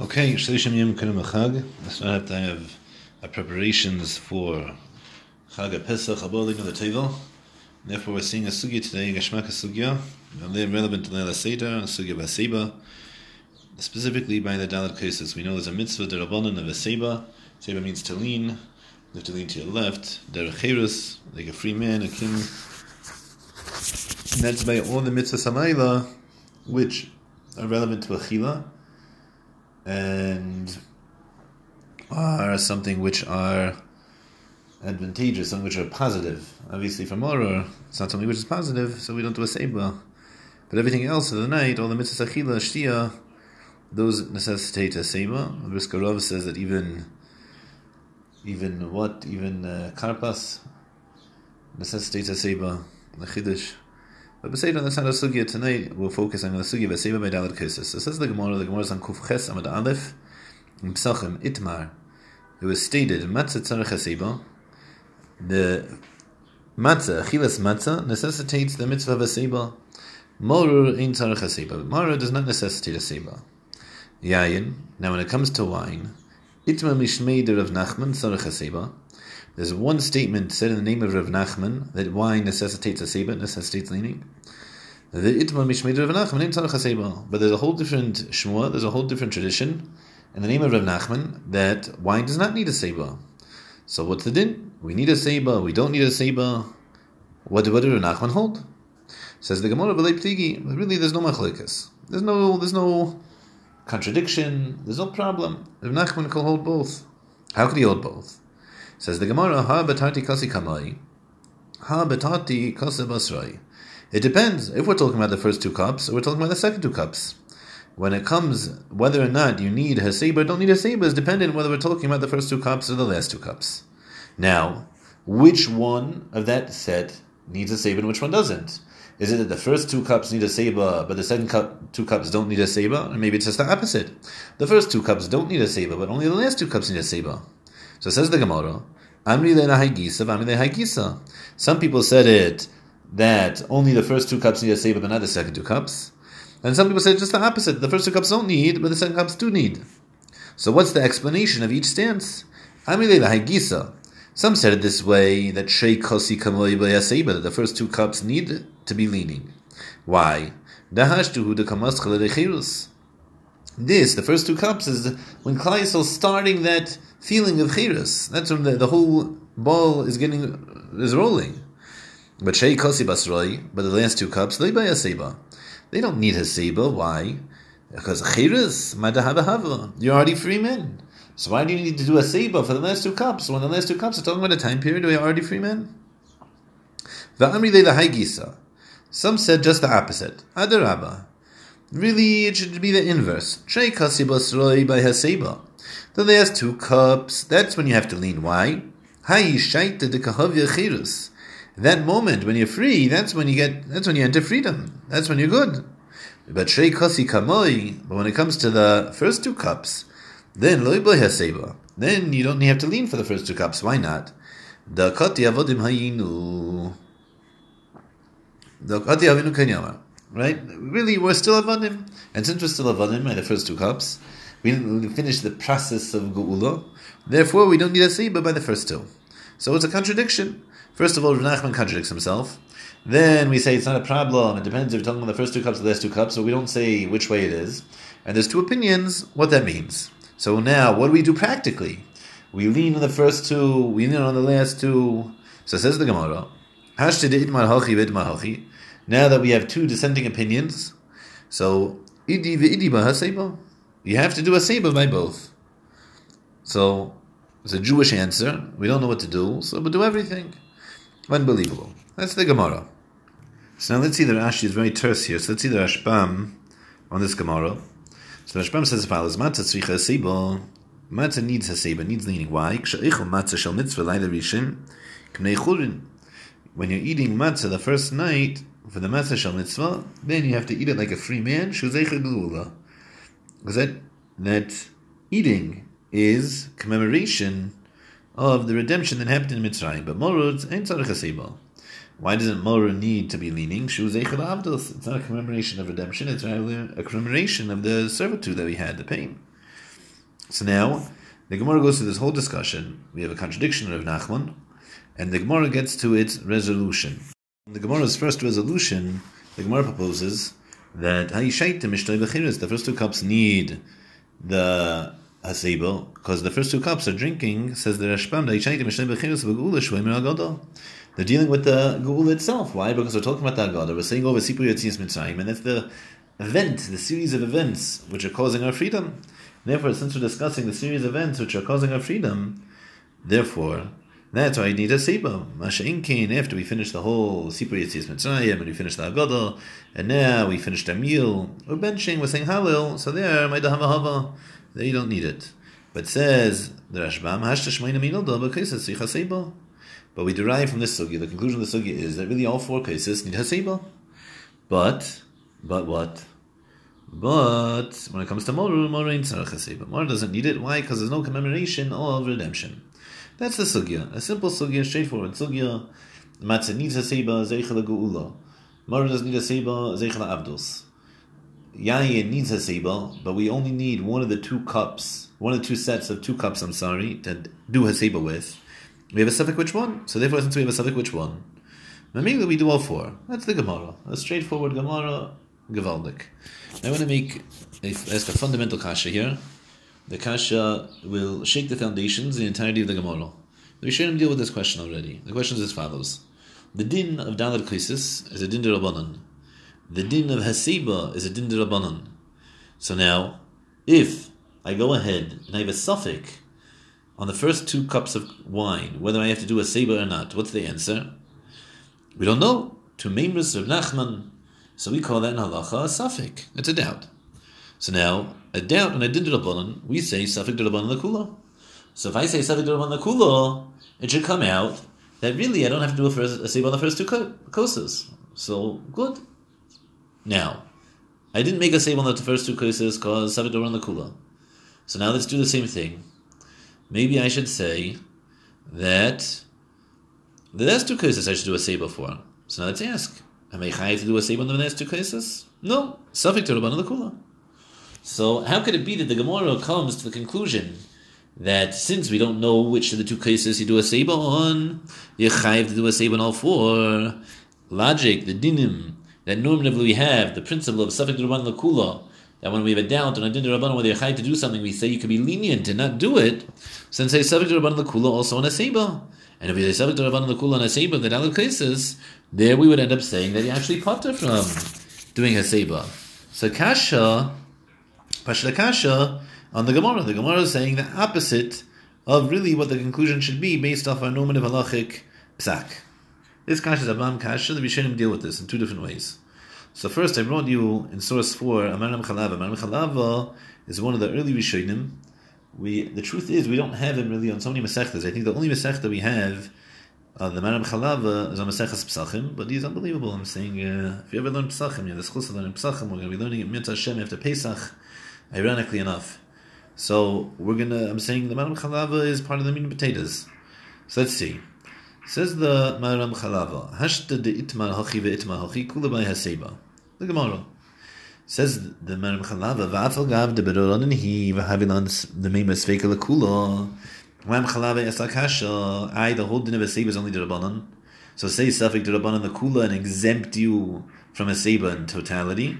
Okay, Shlishim Yom Kinim Chag. So I have uh, preparations for Chag Pesach, Aboling of the table. Therefore, we're seeing a sugya today, Gashmak sugya, relevant to Leila Seder, sugya Baseba. Specifically by the Dalit cases, we know there's a mitzvah, the Rabbanan of a Seba. Means to lean. You have to lean to your left. Derech like a free man, a king. And that's by all the mitzvahs Samayla, which are relevant to Achila and are something which are advantageous, something which are positive. Obviously, for Moror, it's not something which is positive, so we don't do a Seba. But everything else of the night, all the mitzvahs achila, shtia, those necessitate a Seba. Brisker Rov says that even, even what, even uh, Karpas necessitates a Seba, the Chiddush. But on the not of sugya tonight. We'll focus on the sugya Beseder by Dalit Kisus. So says the Gemara, the Gemara is on Kuf Ches Amad Aleph, in Psachim, Itmar. It was stated, Matzah HaSeba, the matzah, achilas matzah, necessitates the mitzvah of a seba. Morur in tzarech a seba. Does not necessitate a seba. Yayin. Now, when it comes to wine, itma mishmeider of Nachman seba. There's one statement said in the name of Rav Nachman that wine necessitates a seba, necessitates leaning. But there's a whole different shmua, there's a whole different tradition in the name of Rav Nachman that wine does not need a seba. So what's the din? We need a seba, we don't need a seba. What, what did Rav Nachman hold? Says the Gemara Ptigi, really there's no machlekas. There's no, there's no contradiction, there's no problem. Rav Nachman can hold both. How could he hold both? Says the Gemara, Ha betati kasi kamai, Ha betati kasi basrai. It depends. If we're talking about the first two cups, or we're talking about the second two cups. When it comes, whether or not you need a saber, don't need a saber, is dependent whether we're talking about the first two cups or the last two cups. Now, which one of that set needs a saber and which one doesn't? Is it that the first two cups need a saber, but the second cup, two cups don't need a saber? Or maybe it's just the opposite. The first two cups don't need a saber, but only the last two cups need a saber. So says the Gemara, Amri Amri Some people said it that only the first two cups need a saber, but not the second two cups. And some people say just the opposite. The first two cups don't need, but the second cups do need. So what's the explanation of each stance? Some said it this way that that the first two cups need to be leaning. Why? This, the first two cups, is when Klai is starting that feeling of chirus. That's when the, the whole ball is getting is rolling. But Shei Kosi Basroi, but the last two cups, they buy a seba. They don't need Hasiba. Why? Because Chiris, Madahabahava. You're already free men. So why do you need to do a Seba for the last two cups? When the last two cups are talking about a time period where you're already free men? Va'amri the Haigisa. Some said just the opposite. Adarabba. Really, it should be the inverse. Trey kasibasroi by haseba. The last two cups, that's when you have to lean. Why? That moment when you're free, that's when you get, that's when you enter freedom. That's when you're good. But shrei kasi kamoi, but when it comes to the first two cups, then. Then you don't have to lean for the first two cups. Why not? The kati avodim hayinu. The kati avinu. Right? Really, we're still avodim, and since we're still avodim by the first two cups, we didn't finish the process of geula. Therefore, we don't need a seba by the first two. So it's a contradiction. First of all, Rav Nachman contradicts himself. Then we say it's not a problem. It depends if you're talking about the first two cups or the last two cups, so we don't say which way it is. And there's two opinions what that means. So now, what do we do practically? We lean on the first two, we lean on the last two. So says the Gemara, now that we have two dissenting opinions, so idi you have to do a seba by both. So it's a Jewish answer. We don't know what to do, so we do everything. Unbelievable. That's the Gemara. So now let's see the Rashi is very terse here. So let's see the Rashbam on this Gemara. So the Rashbam says as follows: Matzah tzricha seiba. Matzah needs a haseba, needs leaning. Why? Kshaichel matzah shel mitzvah laila rishim k'nei. When you're eating matzah the first night for the matzah shel mitzvah, then you have to eat it like a free man. Shuzeicha gelula. That that eating is commemoration of the redemption that happened in Mitzrayim. But Morud ain't tzarech Why doesn't Morud need to be leaning? It's not a commemoration of redemption, it's rather a commemoration of the servitude that we had, the pain. So now, the Gemara goes through this whole discussion. We have a contradiction of Nachman, and the Gemara gets to its resolution. The Gemara's first resolution, the Gemara proposes that the first two cups need the hasebo because the first two cups are drinking. Says the Rashbam, they're dealing with the Geula itself. Why? Because we're talking about the Agada. We're saying over Sipur Yatzias Mitzrayim, and that's the event, the series of events which are causing our freedom. Therefore, since we're discussing the series of events which are causing our freedom, therefore, that's why you need a Seba. Masha'inkin, after we finish the whole Sipur Yatzias Mitzrayim, and we finish the Agada, and now we finished our meal, we're benching, we're saying Halil, so there, my Hava, there you don't need it. But says the Rashbam, Hashta Shmaina Milda, because it's Seba. But we derive from this Sugi, the conclusion of the Sugi is that really all four cases need haseba. But, but what? But when it comes to moru, moru ain't haseba. Moru doesn't need it. Why? Because there's no commemoration of redemption. That's the sugya. A simple sugya, straightforward sugya. Matzah needs a seba, zeichel geula. Moru doesn't need haseba, zeichel abdus. Yayin needs a seba, but we only need one of the two cups, one of the two sets of two cups, I'm sorry, to do haseba with. We have a suffix which one? So therefore, since we have a suffix which one, Mamila we do all four. That's the Gemara. A straightforward Gemara, Gevaldik. I want to make ask a fundamental kasha here. The kasha will shake the foundations, the entirety of the Gemara. We shouldn't deal with this question already. The question is as follows: The din of Dalar Krisis is a din Rabbanan. The din of Hasiba is a din Rabbanan. So now, if I go ahead and I have a suffix on the first two cups of wine, whether I have to do a seba or not. What's the answer? We don't know. To Memris of Nachman. So we call that in halacha a suffix. It's a doubt. So now, a doubt and a din we say suffix la kula. So if I say suffix la kula, it should come out that really I don't have to do a, first, a seba on the first two kosas. So, good. Now, I didn't make a seba on the first two kosas because suffix la kula. So now let's do the same thing maybe I should say that the last two cases I should do a seba for. So now let's ask: Am I chayiv to do a seba on the last two cases? No, suffix to Rabban Kula. So how could it be that the Gemara comes to the conclusion that since we don't know which of the two cases you do a seba on, you're chayiv to do a seba on all four? Logic, the dinim that normatively we have, the principle of suffix Rabban Kula that when we have a doubt on a din rabbanon whether you're to do something, we say you can be lenient and not do it. Since say subject to rabbanon kula also on a seba, and if we say subject to rabbanon kula on a seba, then other cases, there we would end up saying that you actually potter from doing a seba. So kasha, pashla kasha on the Gemara. The Gemara is saying the opposite of really what the conclusion should be based off our normative halachic psak. This kasha is a bam kasha. The Rishonim deal with this in two different ways. So first, I brought you in source four Amaram Chalava. Amaram Chalava is one of the early Rishonim. We the truth is we don't have him really on so many Masechtas. I think the only Masechta we have uh, the Maram Chalava is on Maseches Psachim, but he's unbelievable. I'm saying, uh, if you ever learn Psachim, you have the learn Psachim, we're going to be learning it Mitzvah Hashem after Pesach, ironically enough. So, we're to, I'm saying the Maram Chalava is part of the meat and potatoes. So let's see. Says the Maram Chalava, Hashta de itmar hachi ve itmar hachi kula by haseba. The Gemara. Says the Maram Chalava, Va'afal gav de beroron hi v'havilan the memas sveka lekula. Maram Chalava esakasha, I, the whole din of a seba is only the Rabbanon. So say suffix the Rabbanon the kula and exempt you from a seba in totality.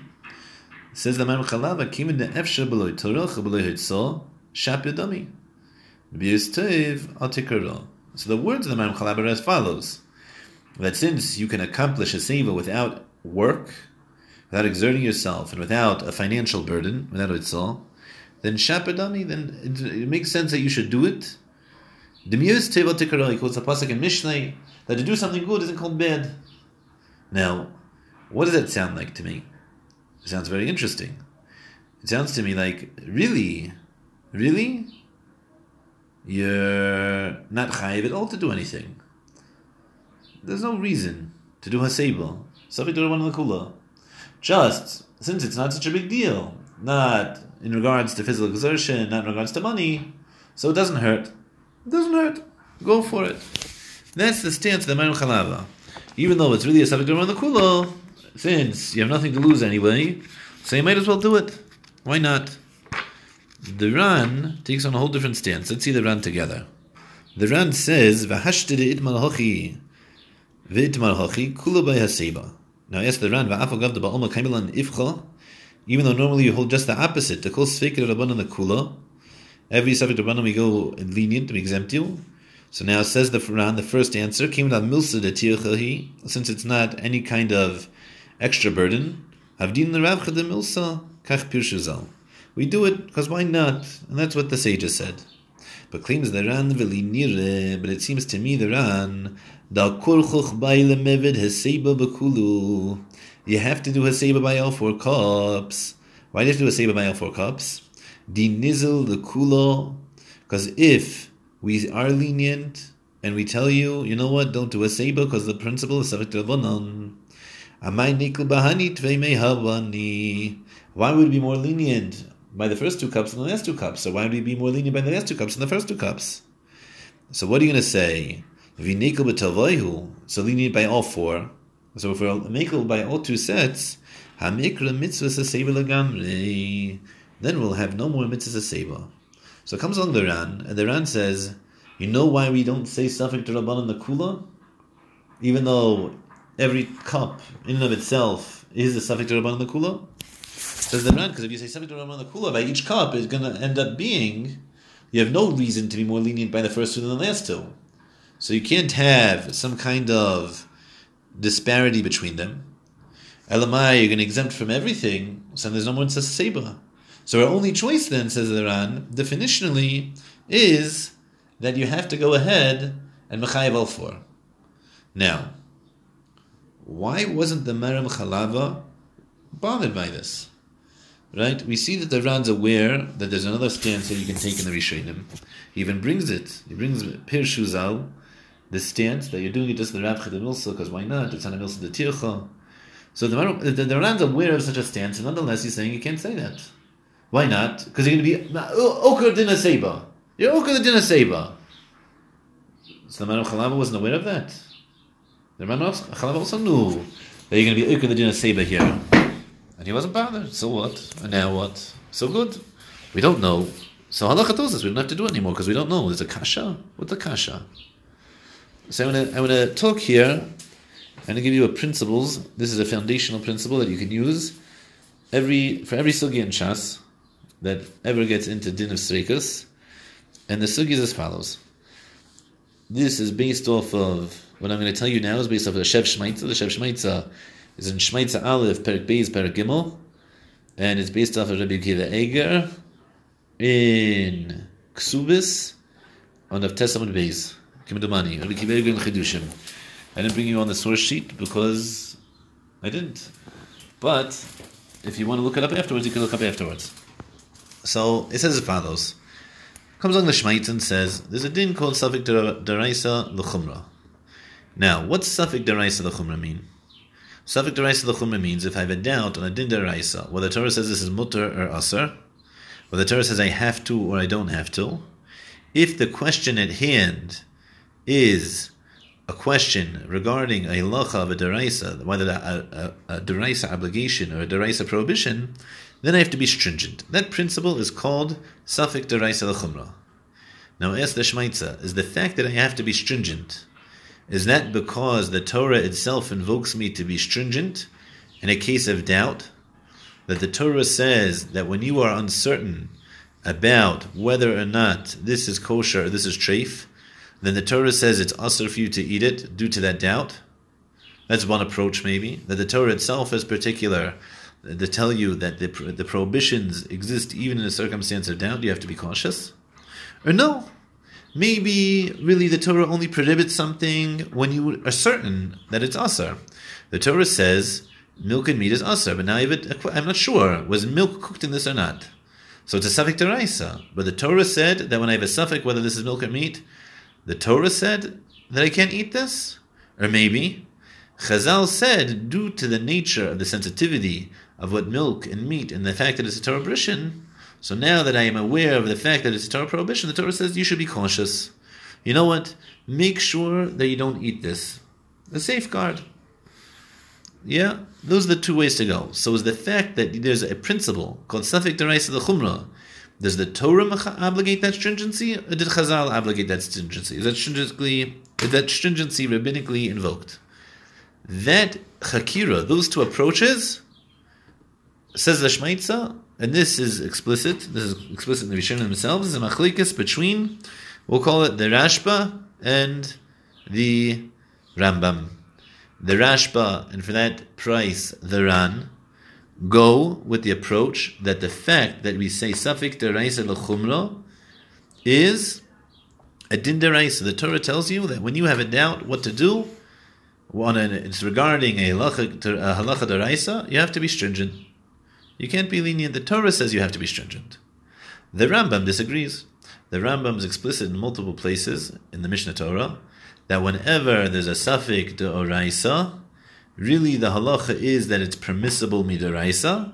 Says the Maram Chalava, kimin de efsha beloy torach beloy hitzah, shap. B'yus tev atikara. So the words of the Maram Chalava are as follows: that since you can accomplish a seva without work, without exerting yourself, and without a financial burden, without itzal, then shapadami, then it, it, makes sense that you should do it. Demiyus teva he quotes a pasuk in Mishnah that to do something good isn't called bad. Now, what does that sound like to me? It sounds very interesting. It sounds to me like, really, really, you're not chayiv at all to do anything. There's no reason to do of kula. Just since it's not such a big deal, not in regards to physical exertion, not in regards to money, so it doesn't hurt. It doesn't hurt. Go for it. That's the stance of the Maram Chalava. Even though it's really a subject around the kula, since you have nothing to lose anyway, so you might as well do it. Why not? The Ran takes on a whole different stance. Let's see the Ran together. The Ran says, "V'hashtid itmal hochi, v'itmal hochi kula haseba." Now, yes, the Ran ifcha. Even though normally you hold just the opposite, the kol sfeikir rabbanon the kula. Every subject rabbanon we go lenient, we exempt you. So now says the Ran, the first answer, came out milsa since it's not any kind of extra burden. We do it because why not? And that's what the sages said. But claims the Ran but it seems to me the Ran. You have to do heseba by all four cups. Why do you have to do heseba by all four cups? Di nizel the kulo. Because if we are lenient and we tell you, you know what, don't do a seba because the principle is subject to Why would we be more lenient by the first two cups than the last two cups? So why would we be more lenient by the last two cups than the first two cups? So what are you going to say? So lenient by all four. So if we're makel by all two sets, then we'll have no more mitzvahs seba. So comes along the Ran, and the Ran says, you know why we don't say suffix to Rabban in the Kula? Even though every cup in and of itself is a suffix to Rabban in the Kula? Says the Ran, because if you say suffix to Rabban in the Kula, by each cup is going to end up being, you have no reason to be more lenient by the first two than the last two. So you can't have some kind of disparity between them. Elamai, you're going to exempt from everything, so there's no more Seba. So our only choice then, says the Ran, definitionally, is that you have to go ahead and Mechayev al for. Now, why wasn't the Maram Chalava bothered by this? Right? We see that the Ran's aware that there's another stance that you can take in the Rishonim. He even brings it. He brings Pir Shuzal, the stance that you're doing it just the Rav Milsa, because why not? It's on a Milsa the Tircha. So the, the, the Ran's aware of such a stance, and nonetheless he's saying you can't say that. Why not? Because you're going to be oh, Oker Dina Seba. You're the Dina Seba. So the of Chalava wasn't aware of that. The Chalava also knew that you're going to be Oker the Dina here. And he wasn't bothered. So what? And now what? So good. We don't know. So halacha tells us we don't have to do it anymore because we don't know. There's a kasha. What's the kasha? So I'm going to talk here. I'm going to give you a principles. This is a foundational principle that you can use every for every sugi in Shas that ever gets into din of sreikus, and the sugi is as follows. This is based off of what I'm going to tell you now is based off of the Shev Shmaitza. The Shev Shmaitza is in Shmaitza Aleph, Perik Beis, Perik Gimel, and it's based off of Rabbi Akiva Eger in Ksubis on the Testament Beis. Kimedumani, Rabbi Akiva Eger in Chidushim. I didn't bring you on the source sheet because I didn't. But if you want to look it up afterwards, you can look up afterwards. So it says as follows. Comes along the Shmait and says, there's a din called Safik Daraisa L'chumra. Now, what's Safik Daraisa L'chumra mean? Safik Daraisa L'chumra means if I have a doubt on a din Daraisa, whether Torah says this is mutter or asar, whether Torah says I have to or I don't have to, if the question at hand is a question regarding a lacha of a deraisa, whether a, a, a deraisa obligation or a deraisa prohibition, then I have to be stringent. That principle is called Safik Deraisa L'chumra. Now, ask the Shmaitza, is the fact that I have to be stringent, is that because the Torah itself invokes me to be stringent in a case of doubt? That the Torah says that when you are uncertain about whether or not this is kosher or this is treif, then the Torah says it's usher for you to eat it due to that doubt? That's one approach, maybe. That the Torah itself is particular to tell you that the, the prohibitions exist even in a circumstance of doubt, you have to be cautious? Or no, maybe really the Torah only prohibits something when you are certain that it's asar. The Torah says milk and meat is asar, but now I'm not sure was milk cooked in this or not. So it's a suffix deraisa. But the Torah said that when I have a suffix, whether this is milk or meat, the Torah said that I can't eat this, or maybe Chazal said due to the nature of the sensitivity of what milk and meat and the fact that it's a Torah prohibition, so now that I am aware of the fact that it's a Torah prohibition, the Torah says you should be cautious. You know what? Make sure that you don't eat this. A safeguard. Yeah, those are the two ways to go. So is the fact that there's a principle called Safik Deraisa the Chumrah, Does the Torah obligate that stringency, or did Chazal obligate that stringency? Is that stringency, is that stringency rabbinically invoked? That chakira, those two approaches, says the Shmaitza, and this is explicit, this is explicit in the Rishonim themselves, is a machlikas between, we'll call it the Rashba and the Rambam. The Rashba, and for that price, the Ran, go with the approach that the fact that we say Safik deraisa lechumra is a din deraisa. The Torah tells you that when you have a doubt what to do, one it's regarding a halacha deraisa, you have to be stringent. You can't be lenient. The Torah says you have to be stringent. The Rambam disagrees. The Rambam is explicit in multiple places in the Mishnah Torah that whenever there's a Safik deraisa, really the halacha is that it's permissible midaraisa,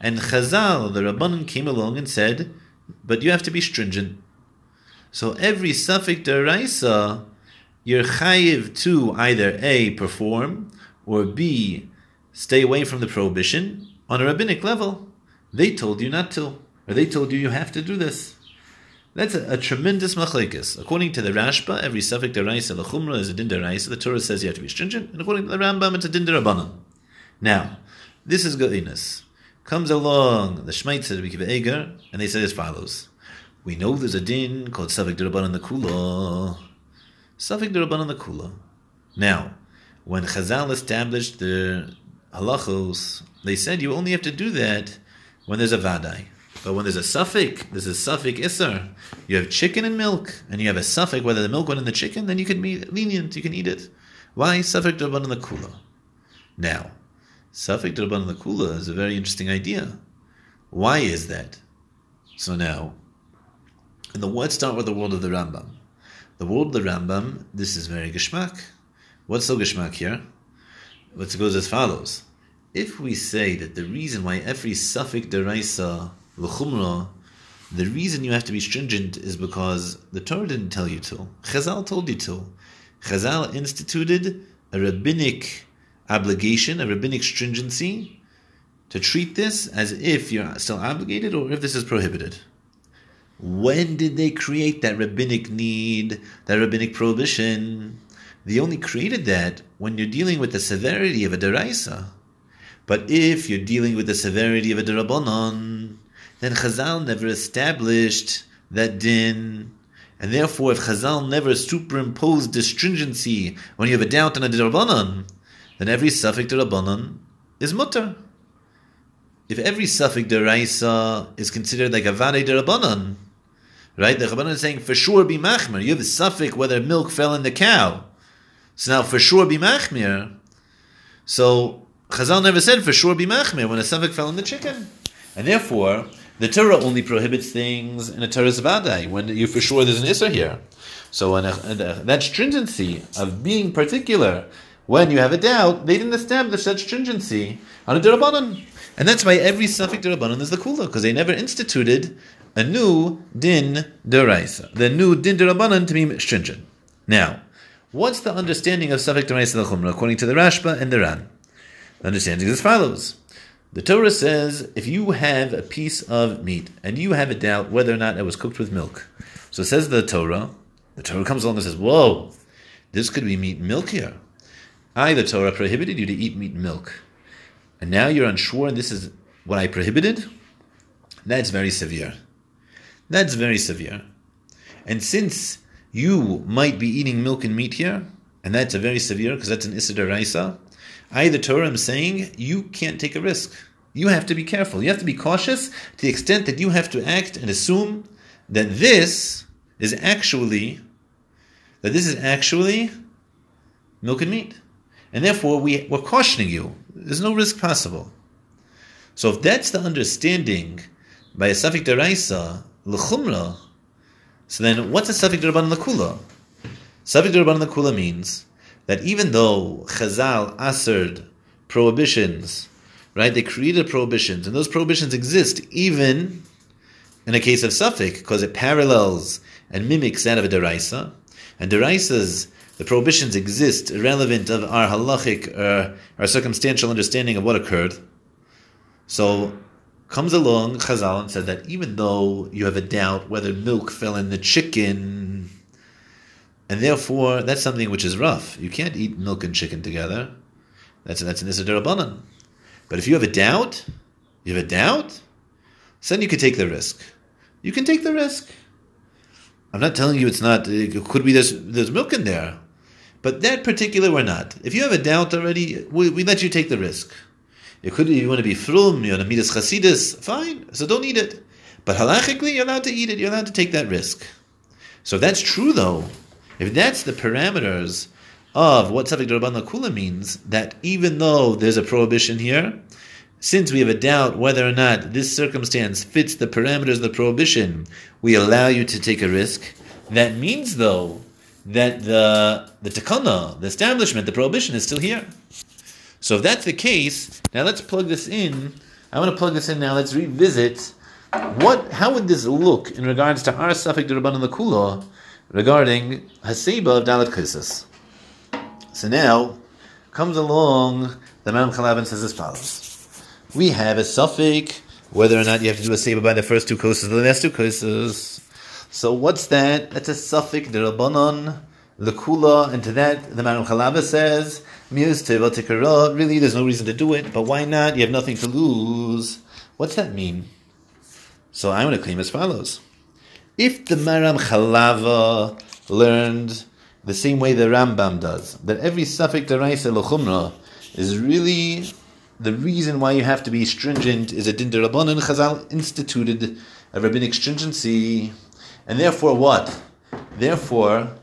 and Chazal, the Rabbanon, came along and said, but you have to be stringent. So every suffix deraisa, you're chayiv to either A, perform, or B, stay away from the prohibition on a rabbinic level. They told you not to, or they told you you have to do this. That's a, a tremendous machlekes. According to the Rashba, every suffix deraisa lechumra is a din deraisa. The Torah says you have to be stringent, and according to the Rambam, it's a din derabanan. Now, this is godliness. Comes along the Shmaitzer Bikiva Eger, and they say as follows: We know there's a din called suffix derabanan the kula. Suffix derabanan the kula. Now, when Chazal established the halachos, they said you only have to do that when there's a vadai. But when there's a suffix, there's a suffix isser. You have chicken and milk, and you have a suffix whether the milk went in the chicken, then you can be lenient, you can eat it. Why suffix draban the kula? Now, suffix draban the kula is a very interesting idea. Why is that? So now, in the let's start with the world of the Rambam. The world of the Rambam, this is very geschmack. What's so geschmack here? It goes as follows. If we say that the reason why every suffix deraisa L'chumra, the reason you have to be stringent is because the Torah didn't tell you to. Chazal told you to. Chazal instituted a rabbinic obligation, a rabbinic stringency, to treat this as if you're still obligated or if this is prohibited. When did they create that rabbinic need, that rabbinic prohibition? They only created that when you're dealing with the severity of a deraisa. But if you're dealing with the severity of a derabanan, then Chazal never established that din. And therefore, if Chazal never superimposed the stringency when you have a doubt on a dirabanan, then every suffix dirabanan is mutter. If every suffix deraisa is considered like a vade dirabanan, right? The Rabbanan is saying for sure be machmir. You have a suffix whether milk fell in the cow. So now for sure be machmir. So Chazal never said for sure be machmir when a suffix fell in the chicken, and therefore the Torah only prohibits things in a Torah's Vadai, when you for sure there's an Issa here. So a, a, that stringency of being particular, when you have a doubt, they didn't establish that stringency on a Durabanan. And that's why every suffix Durabanan is the Kula, because they never instituted a new Din Duraisa, the new Din Durabanan to be stringent. Now, what's the understanding of suffix Duraisa Chumra according to the Rashba and the Ran? The understanding is as follows. The Torah says if you have a piece of meat and you have a doubt whether or not it was cooked with milk, so it says the Torah, the Torah comes along and says, Whoa, this could be meat and milk here. I, the Torah, prohibited you to eat meat and milk. And now you're unsure this is what I prohibited? That's very severe. That's very severe. And since you might be eating milk and meat here, and that's a very severe because that's an Issa Raisa, I, the Torah, am saying you can't take a risk. You have to be careful. You have to be cautious to the extent that you have to act and assume that this is actually that this is actually milk and meat. And therefore we, we're cautioning you. There's no risk possible. So if that's the understanding by a Safik Deraisa, L'chumra, so then what's a Safik Deraban L'kula? Safik Deraban L'kula means that even though Chazal answered prohibitions, right, they created prohibitions, and those prohibitions exist even in a case of suffix, because it parallels and mimics that of a deraisa, and deraisas, the prohibitions exist irrelevant of our halachic, uh, our circumstantial understanding of what occurred. So, comes along Chazal and said that even though you have a doubt whether milk fell in the chicken, and therefore that's something which is rough. You can't eat milk and chicken together. That's that's an Isidarabanan. But if you have a doubt, you have a doubt, then you can take the risk. You can take the risk. I'm not telling you it's not. It could be there's there's milk in there, but that particular we're not. If you have a doubt already, we, we let you take the risk. It could be you want to be frum, you want to meet as chasidus, fine. So don't eat it. But halachically, you're allowed to eat it. You're allowed to take that risk. So that's true, though, if that's the parameters of what Safik Rabban Kula means, that even though there's a prohibition here, since we have a doubt whether or not this circumstance fits the parameters of the prohibition, we allow you to take a risk. That means, though, that the the takana, the establishment, the prohibition is still here. So if that's the case, now let's plug this in. I want to plug this in now. Let's revisit what. How would this look in regards to our suffix Rabban Lakula regarding Hasiba of Dalit Kisses? So now comes along the Mam Chalav and says as follows we have a suffix whether or not you have to do a seba by the first two courses or the last two courses. So what's that? That's a suffix, the Kula, and to that the Maram Chalaba says, Really, there's no reason to do it, but why not? You have nothing to lose. What's that mean? So I'm going to claim as follows. If the Maram Chalava learned the same way the Rambam does, that every suffix deraisa lochumra is really the reason why you have to be stringent is a din and Chazal instituted a rabbinic stringency, and therefore what? Therefore,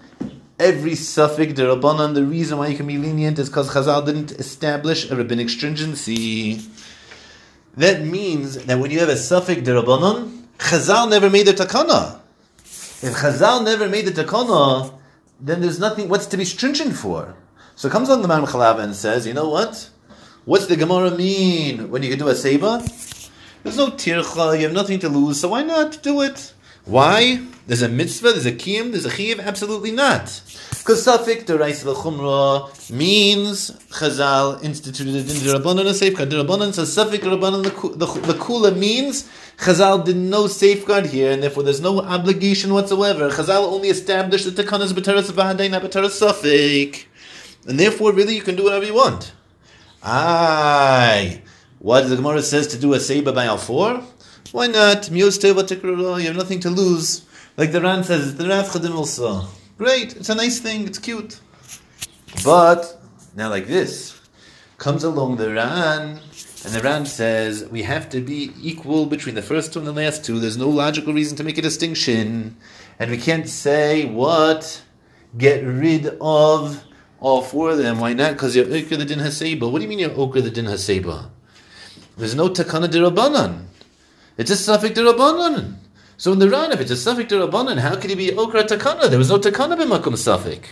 every suffix derabanan, the reason why you can be lenient is because Chazal didn't establish a rabbinic stringency. That means that when you have a suffix derabanan, Chazal never made a takana. If Chazal never made the takana, then there's nothing. What's to be stringent for? So comes on the Man Chalava and says, you know what? What's the Gemara mean when you can do a Seba? There's no tircha, you have nothing to lose, so why not do it? Why? There's a mitzvah, there's a kiyum, there's a chiv? Absolutely not. Because Safik Derais Chumra means Chazal instituted in Rabbanan a safeguard. Rabbanan says Safik Rabbanan the, the, the Kula means Chazal did no safeguard here, and therefore there's no obligation whatsoever. Chazal only established the Takanas B'teres V'Hadei, not B'teres Safik. And therefore, really, you can do whatever you want. Aye. What the Gemara says to do a Seba by al four? Why not? You have nothing to lose. Like the Ran says, the Rav Chadim also. Great, it's a nice thing, it's cute. But, now like this, comes along the Ran, and the Ran says, we have to be equal between the first two and the last two. There's no logical reason to make a distinction. And we can't say, what? Get rid of all four of them. Why not? Because you're Okra the Din Haseba. What do you mean you're Okra the Din Haseba? There's no Takana Dirabanan. It's a Safik Dirabanan. So in the Ran, if it's a Safik Dirabanan, how could he be Okra Takana? There was no Takana b'makum Safik.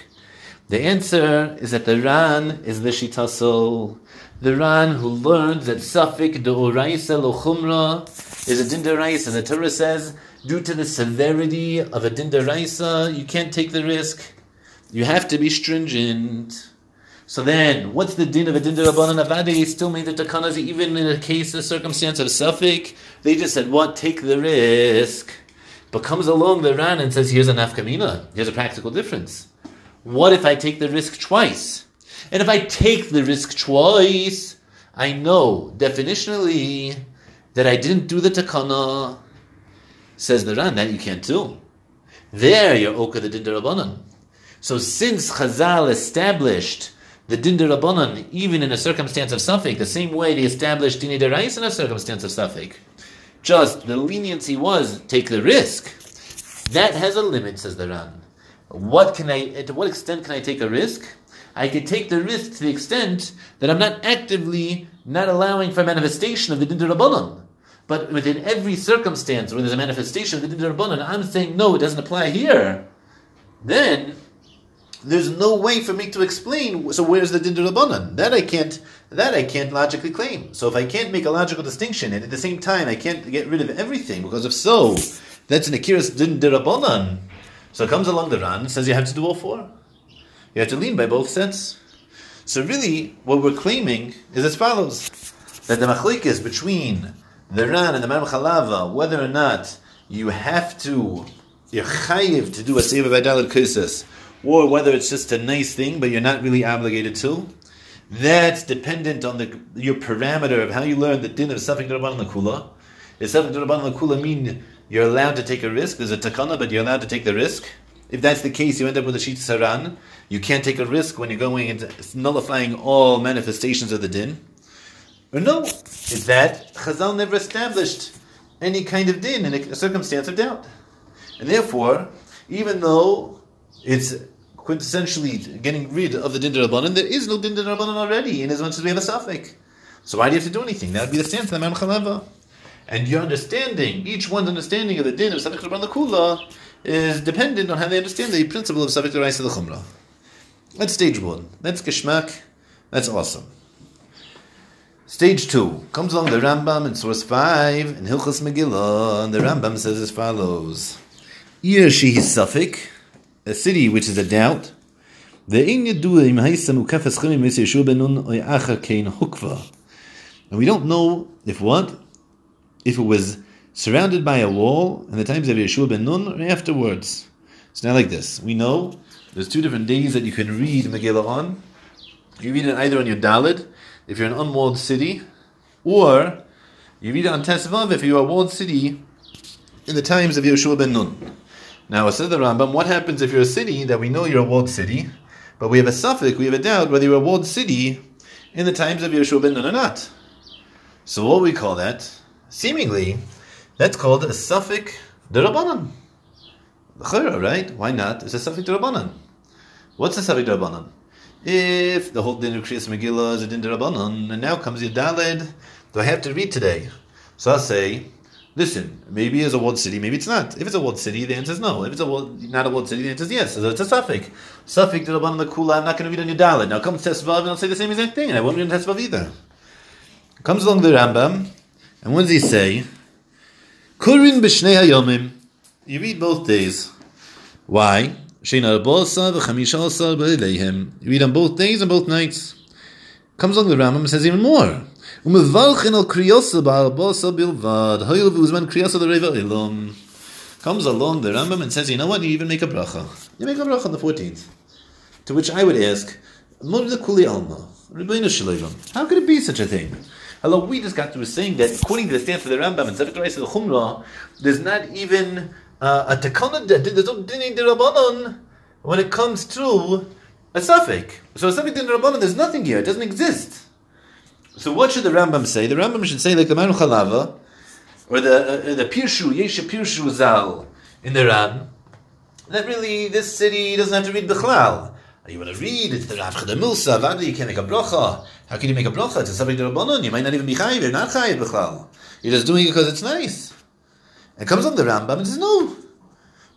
The answer is that the Ran is the Shitasol. The Ran who learned that Safik De'oraisa Lochumra is a Din and the Torah says, due to the severity of a Din you can't take the risk. You have to be stringent. So then, what's the din of a din rabbanan avadi? Still made the takanas even in a case, a circumstance of suffix. They just said, "What? Take the risk." But comes along the Ran and says, "Here's a nafkamina. Here's a practical difference. What if I take the risk twice? And if I take the risk twice, I know definitionally that I didn't do the takana." Says the Ran that you can't do. There, you're oka the din rabbanan. So since Chazal established the din rabbanon even in a circumstance of suffix, the same way they established din derais in a circumstance of suffix, just the leniency was take the risk. That has a limit, says the Ran. What can I? To what extent can I take a risk? I can take the risk to the extent that I'm not actively not allowing for manifestation of the din rabbanon. But within every circumstance where there's a manifestation of the din rabbanon, I'm saying no, it doesn't apply here. Then there's no way for me to explain. So where's the din? That I can't. That I can't logically claim. So if I can't make a logical distinction, and at the same time I can't get rid of everything, because if so, that's an akiras din rabbanan. So it comes along the Ran and says you have to do all four. You have to lean by both sets. So really, what we're claiming is as follows: that the machlik is between the Ran and the Mam Chalava, whether or not you have to, you're chayiv to do a Seva by Dalit Kisses, or whether it's just a nice thing, but you're not really obligated to, that's dependent on the your parameter of how you learn the din of something Rabban Lakula. Is something Rabban Lakula mean you're allowed to take a risk? There's a takana, but you're allowed to take the risk. If that's the case, you end up with a sheet saran. You can't take a risk when you're going into nullifying all manifestations of the din. Or no, is that Chazal never established any kind of din in a circumstance of doubt. And therefore, even though it's quintessentially getting rid of the din rabbanon, there is no din rabbanon already, in as much as we have a suffix. So why do you have to do anything? That would be the stance of the Chalava. And your understanding, each one's understanding of the din of Safik Rabban Kula is dependent on how they understand the principle of Safik Raisa the Chumrah. That's stage one. That's Geshmak. That's awesome. Stage two comes along the Rambam in source five in Hilchas Megillah, and the Rambam says as follows: Ir she is Suffolk, a city which is a doubt. And we don't know if what? If it was surrounded by a wall in the times of Yeshua ben Nun or afterwards. It's not like this. We know there's two different days that you can read Megillah on. You read it either on your Dalid, if you're an unwalled city, or you read it on Tesvav if you're a walled city in the times of Yeshua ben Nun. Now, says the Rambam, what happens if you're a city that we know you're a walled city, but we have a suffix, we have a doubt whether you're a walled city in the times of Yeshua ben Nun or not? So what we call that? Seemingly, that's called a suffix derabanan. Right? Why not? It's a suffix derabanan. What's a suffix derabanan? If the whole din of Kriyas Megillah is a din Rabbanon, and now comes your Daled, do I have to read today? So I'll say, listen, maybe it's a walled city, maybe it's not. If it's a walled city, the answer is no. If it's a walled, not a walled city, the answer is yes. So it's a suffix. Suffix to Rabbanon the Kula, I'm not going to read on your Daled. Now comes Tesvav, and I'll say the same exact thing, and I won't read on Tesvav either. Comes along the Rambam, and what does he say? Kurin b'shnei hayomim. You read both days. Why? You read on both days and both nights. Comes along the Rambam and says even more. Comes along the Rambam and says, you know what? You even make a bracha. You make a bracha on the 14th. To which I would ask, how could it be such a thing? Hello, we just got to saying that according to the stance of the Rambam and Zevik Reis Chumrah, there's not even uh, a takana there's no dinin derabanan when it comes to a suffix. So a suffix din derabanan, there's nothing here; it doesn't exist. So what should the Rambam say? The Rambam should say like the Manu Chalava or the uh, the Pirshu Yesha Pirshu Zal in the Ran that really this city doesn't have to read Bechlal. You want to read, it's the Rav Chadamilsa, Vadi, you can't make a bracha. How can you make a bracha? It's a subject of Rabbanon. You might not even be chayiv, you're not chayiv Bechlal. You're just doing it because it's nice. And comes on the Rambam and says, no,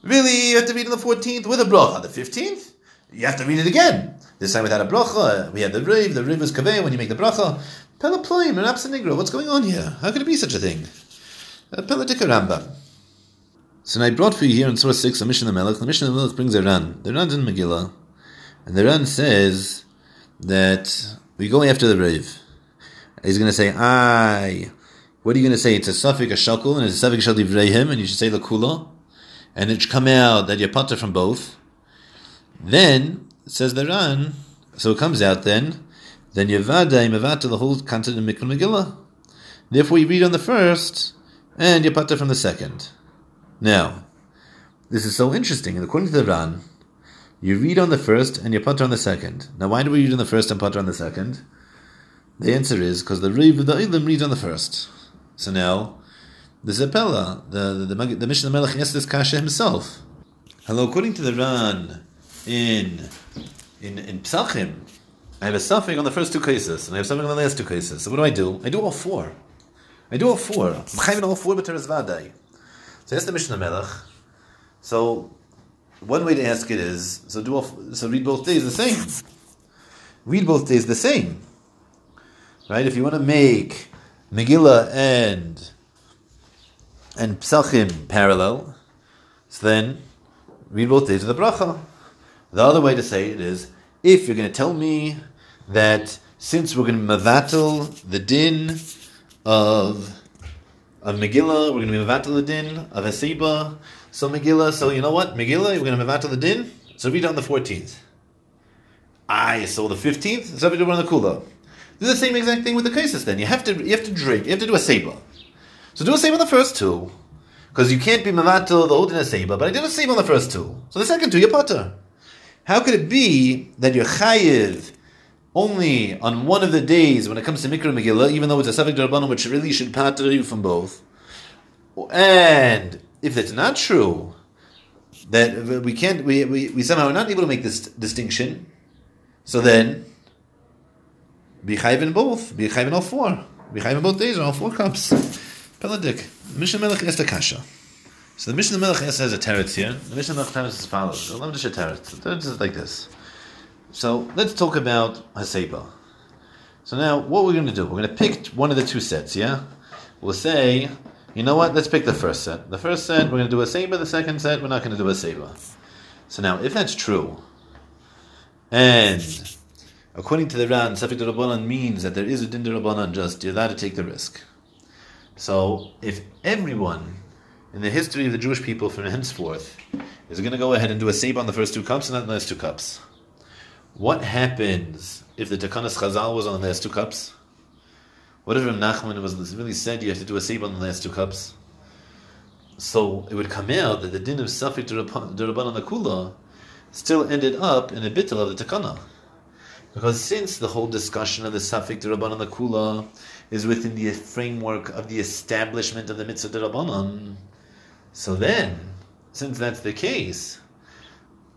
really, you have to read on the 14th with a bracha. The 15th, you have to read it again. This time without a bracha, we had the riv, the riv is kaveh when you make the bracha. Pelaploim and Apsanigra, what's going on here? How could it be such a thing? Uh, Pelatika Rambam. So I brought for you here in Surah 6 a Mishnah Melech. The Mishnah Melech brings a Ran. The Ran's in Megillah. And the Ran says that we go after the Riv. He's going to say, I what are you going to say? It's a suffix, a shakul, and it's a suffix shal divrehim, and you should say lakula, and it should come out that you're pater from both. Then says the Ran, so it comes out then. Then yevada imavata the whole content of Mikra Megillah. Therefore, you read on the first, and you're pater from the second. Now, this is so interesting. And according to the Ran, you read on the first and you pater on the second. Now, why do we read on the first and pater on the second? The answer is because the Riv of the Ilim reads on the first. So now, the Zepela, the, the, the, the Mishnah Melech asked this Kasha himself. Hello, according to the Ran in in in Psachim, I have a suffix on the first two cases, and I have something on the last two cases. So what do I do? I do all four. I do all four. I'm chayvin all four vaday. So that's the Mishnah Melech. So one way to ask it is so do all, so read both days the same. Read both days the same. Right? If you want to make Megillah and and Psachim parallel, so then read both days of the bracha. The other way to say it is, if you're going to tell me that since we're going to mavatal the din of of Megillah, we're going to be Mevatel the din of Hasiba. So Megillah, so you know what? Megillah, we're going to Mevatel the din. So read on the 14th. I so the 15th, so we do on the Kula. Do the same exact thing with the cases then. You have to you have to drink, you have to do a Seba. So do a Seba on the first two. Because you can't be Mevatel the Odin Seba, but I did a Seba on the first two. So the second two, you're Potter. How could it be that you're Chayiv only on one of the days when it comes to Mikra Megillah, even though it's a Safik Darbanim, which really should patur you from both. And if that's not true, that we can't, we, we, we somehow are not able to make this distinction, so then, be in both, be in all four, be in both days, or all four cups. Peladik, Mishnah Melech is the Kasha. So the Mishnah Melech has a teretz here. The Mishnah Melech teretz is as follows. Let me just a teretz. The teretz is like this. So let's talk about Haseba. So now, what we're going to do, we're going to pick one of the two sets, yeah? We'll say, you know what, let's pick the first set. The first set, we're going to do a Seba, the second set, we're not going to do a Seba. So now, if that's true, and according to the Ran, Safik Rabbanan means that there is a Din Rabbanan just, you're allowed to take the risk. So, if everyone in the history of the Jewish people from henceforth is going to go ahead and do a Seba on the first two cups and not the last two cups, what happens if the Takanas Chazal was on the last two cups? What if Nachman was really said you have to do a save on the last two cups? So it would come out that the din of Safik Derabanan Lekula still ended up in a bittel of the Takana. Because since the whole discussion of the Safik Derabanan Lekula is within the framework of the establishment of the Mitzvah Durabanan, so then, since that's the case,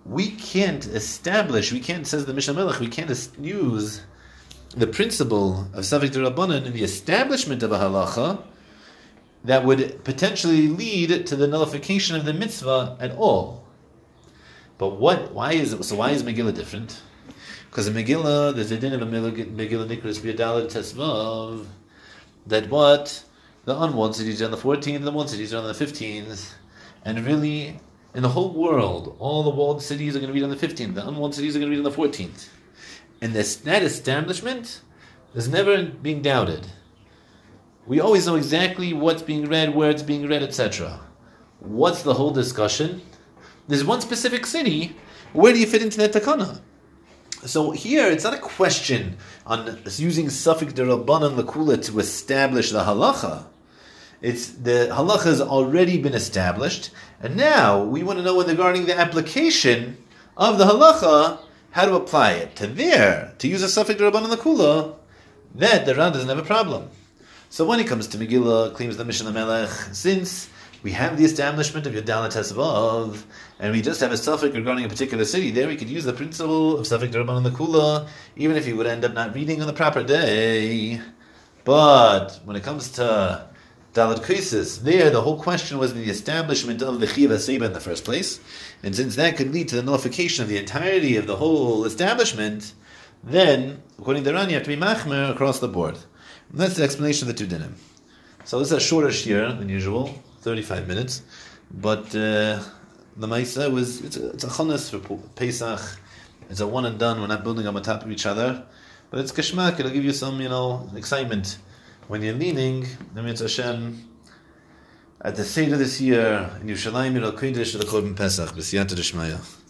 we can't establish, we can't, says the Mishnah Melech, we can't use the principle of Savik Rabbanan in the establishment of a halacha that would potentially lead to the nullification of the mitzvah at all. But what? Why is it? So why is Megillah different? Because in Megillah, there's a din of a Megillah Nikras B'Yadalit Tesvav that what the unwanted are on the 14th, the cities are on the 15th, and really in the whole world, all the walled cities are going to be on the 15th, the unwalled cities are going to be on the 14th. And this, that establishment is never being doubted. We always know exactly what's being read, where it's being read, etc. What's the whole discussion? There's one specific city. Where do you fit into that takana? So here, it's not a question on using safek derabanan lakula to establish the halacha. It's the halacha has already been established, and now we want to know when regarding the application of the halacha, how to apply it to there, to use a safek the kula. That the Ran doesn't have a problem. So when it comes to Megillah, claims the Mishnah Melech, since we have the establishment of Yadalat Tesvav, and we just have a safek regarding a particular city, there we could use the principle of safek rabban the kula, even if you would end up not reading on the proper day. But when it comes to Dalit Krisis, there the whole question was the establishment of the Seba in the first place, and since that could lead to the nullification of the entirety of the whole establishment, then, according to Ran, you have to be Machmer across the board. And that's the explanation of the two dinim. So this is a shorter year than usual, 35 minutes, but uh, the Maisa was, it's a, it's a for Pesach, it's a one and done, we're not building on top of each other, but it's geshmak, it'll give you some, you know, excitement when you're leaning, the mitzvah Hashem, at the Seder this year in Yerushalayim, you'll Kodesh, the Korban Pesach, B'siyata Deshmaya.